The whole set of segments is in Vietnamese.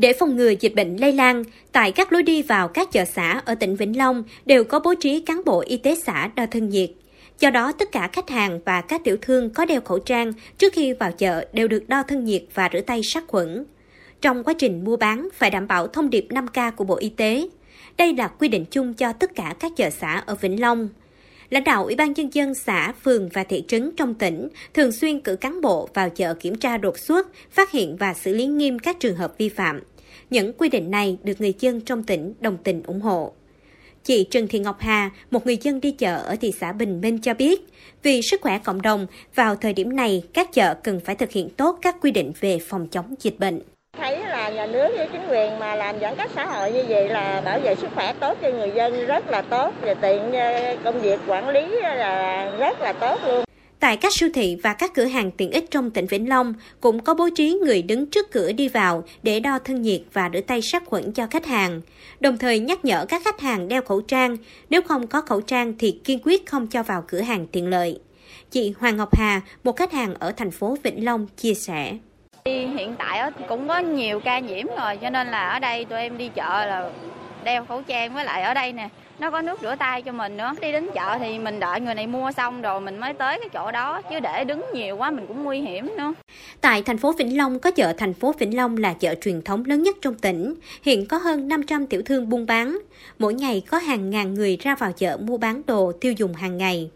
Để phòng ngừa dịch bệnh lây lan, tại các lối đi vào các chợ xã ở tỉnh Vĩnh Long đều có bố trí cán bộ y tế xã đo thân nhiệt. Do đó, tất cả khách hàng và các tiểu thương có đeo khẩu trang trước khi vào chợ đều được đo thân nhiệt và rửa tay sát khuẩn. Trong quá trình mua bán phải đảm bảo thông điệp 5K của Bộ Y tế. Đây là quy định chung cho tất cả các chợ xã ở Vĩnh Long lãnh đạo Ủy ban Nhân dân xã, phường và thị trấn trong tỉnh thường xuyên cử cán bộ vào chợ kiểm tra đột xuất, phát hiện và xử lý nghiêm các trường hợp vi phạm. Những quy định này được người dân trong tỉnh đồng tình ủng hộ. Chị Trần Thị Ngọc Hà, một người dân đi chợ ở thị xã Bình Minh cho biết, vì sức khỏe cộng đồng, vào thời điểm này các chợ cần phải thực hiện tốt các quy định về phòng chống dịch bệnh thấy là nhà nước với chính quyền mà làm giãn cách xã hội như vậy là bảo vệ sức khỏe tốt cho người dân rất là tốt và tiện công việc quản lý là rất là tốt luôn. Tại các siêu thị và các cửa hàng tiện ích trong tỉnh Vĩnh Long cũng có bố trí người đứng trước cửa đi vào để đo thân nhiệt và rửa tay sát khuẩn cho khách hàng, đồng thời nhắc nhở các khách hàng đeo khẩu trang, nếu không có khẩu trang thì kiên quyết không cho vào cửa hàng tiện lợi. Chị Hoàng Ngọc Hà, một khách hàng ở thành phố Vĩnh Long chia sẻ. Hiện tại cũng có nhiều ca nhiễm rồi, cho nên là ở đây tụi em đi chợ là đeo khẩu trang với lại ở đây nè, nó có nước rửa tay cho mình nữa. Đi đến chợ thì mình đợi người này mua xong rồi mình mới tới cái chỗ đó, chứ để đứng nhiều quá mình cũng nguy hiểm nữa. Tại thành phố Vĩnh Long, có chợ thành phố Vĩnh Long là chợ truyền thống lớn nhất trong tỉnh. Hiện có hơn 500 tiểu thương buôn bán. Mỗi ngày có hàng ngàn người ra vào chợ mua bán đồ tiêu dùng hàng ngày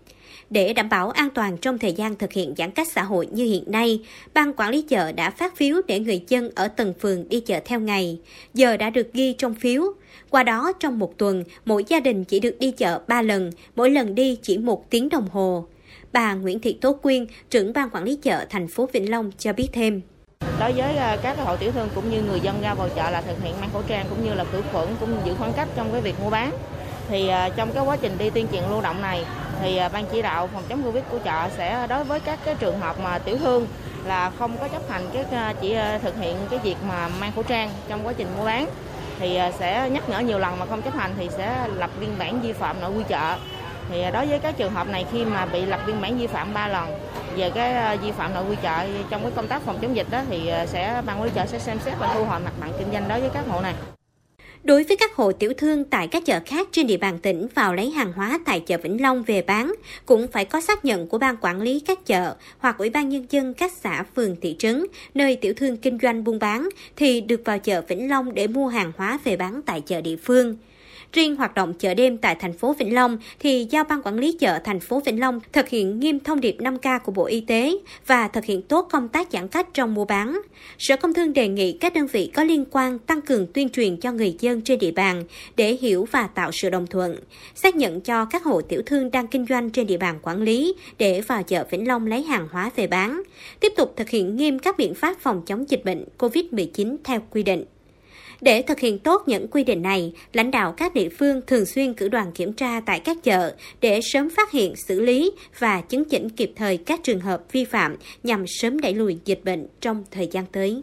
để đảm bảo an toàn trong thời gian thực hiện giãn cách xã hội như hiện nay, Ban quản lý chợ đã phát phiếu để người dân ở từng phường đi chợ theo ngày. Giờ đã được ghi trong phiếu. Qua đó, trong một tuần, mỗi gia đình chỉ được đi chợ 3 lần, mỗi lần đi chỉ một tiếng đồng hồ. Bà Nguyễn Thị Tố Quyên, trưởng ban quản lý chợ thành phố Vĩnh Long cho biết thêm. Đối với ờ, các hộ tiểu thương cũng như người dân ra vào chợ là thực hiện mang khẩu trang cũng như là khử khuẩn cũng giữ khoảng cách trong cái việc mua bán thì ờ, trong cái quá trình đi tuyên truyền lưu động này thì à, ban chỉ đạo phòng chống covid của chợ sẽ đối với các cái trường hợp mà tiểu thương là không có chấp hành cái à, chỉ à, thực hiện cái việc mà mang khẩu trang trong quá trình mua bán, thì sẽ nhắc nhở nhiều lần mà không chấp hành thì sẽ lập biên bản vi phạm nội quy chợ. Thì đối với các trường hợp này khi mà bị lập biên bản vi phạm 3 lần về cái vi phạm nội quy chợ trong cái công tác phòng chống dịch đó thì sẽ, ban quản lý chợ sẽ xem xét và thu hồi mặt bằng kinh doanh đối với các hộ này. Đối với các hộ tiểu thương tại các chợ khác trên địa bàn tỉnh vào lấy hàng hóa tại chợ Vĩnh Long về bán, cũng phải có xác nhận của ban quản lý các chợ hoặc ủy ban nhân dân các xã phường thị trấn nơi tiểu thương kinh doanh buôn bán thì được vào chợ Vĩnh Long để mua hàng hóa về bán tại chợ địa phương. Riêng hoạt động chợ đêm tại thành phố Vĩnh Long thì giao Ban Quản lý chợ thành phố Vĩnh Long thực hiện nghiêm thông điệp 5K của Bộ Y tế và thực hiện tốt công tác giãn cách trong mua bán. Sở Công Thương đề nghị các đơn vị có liên quan tăng cường tuyên truyền cho người dân trên địa bàn để hiểu và tạo sự đồng thuận, xác nhận cho các hộ tiểu thương đang kinh doanh trên địa bàn quản lý để vào chợ Vĩnh Long lấy hàng hóa về bán, tiếp tục thực hiện nghiêm các biện pháp phòng chống dịch bệnh COVID-19 theo quy định. Để thực hiện tốt những quy định này, lãnh đạo các địa phương thường xuyên cử đoàn kiểm tra tại các chợ để sớm phát hiện, xử lý và chứng chỉnh kịp thời các trường hợp vi phạm nhằm sớm đẩy lùi dịch bệnh trong thời gian tới.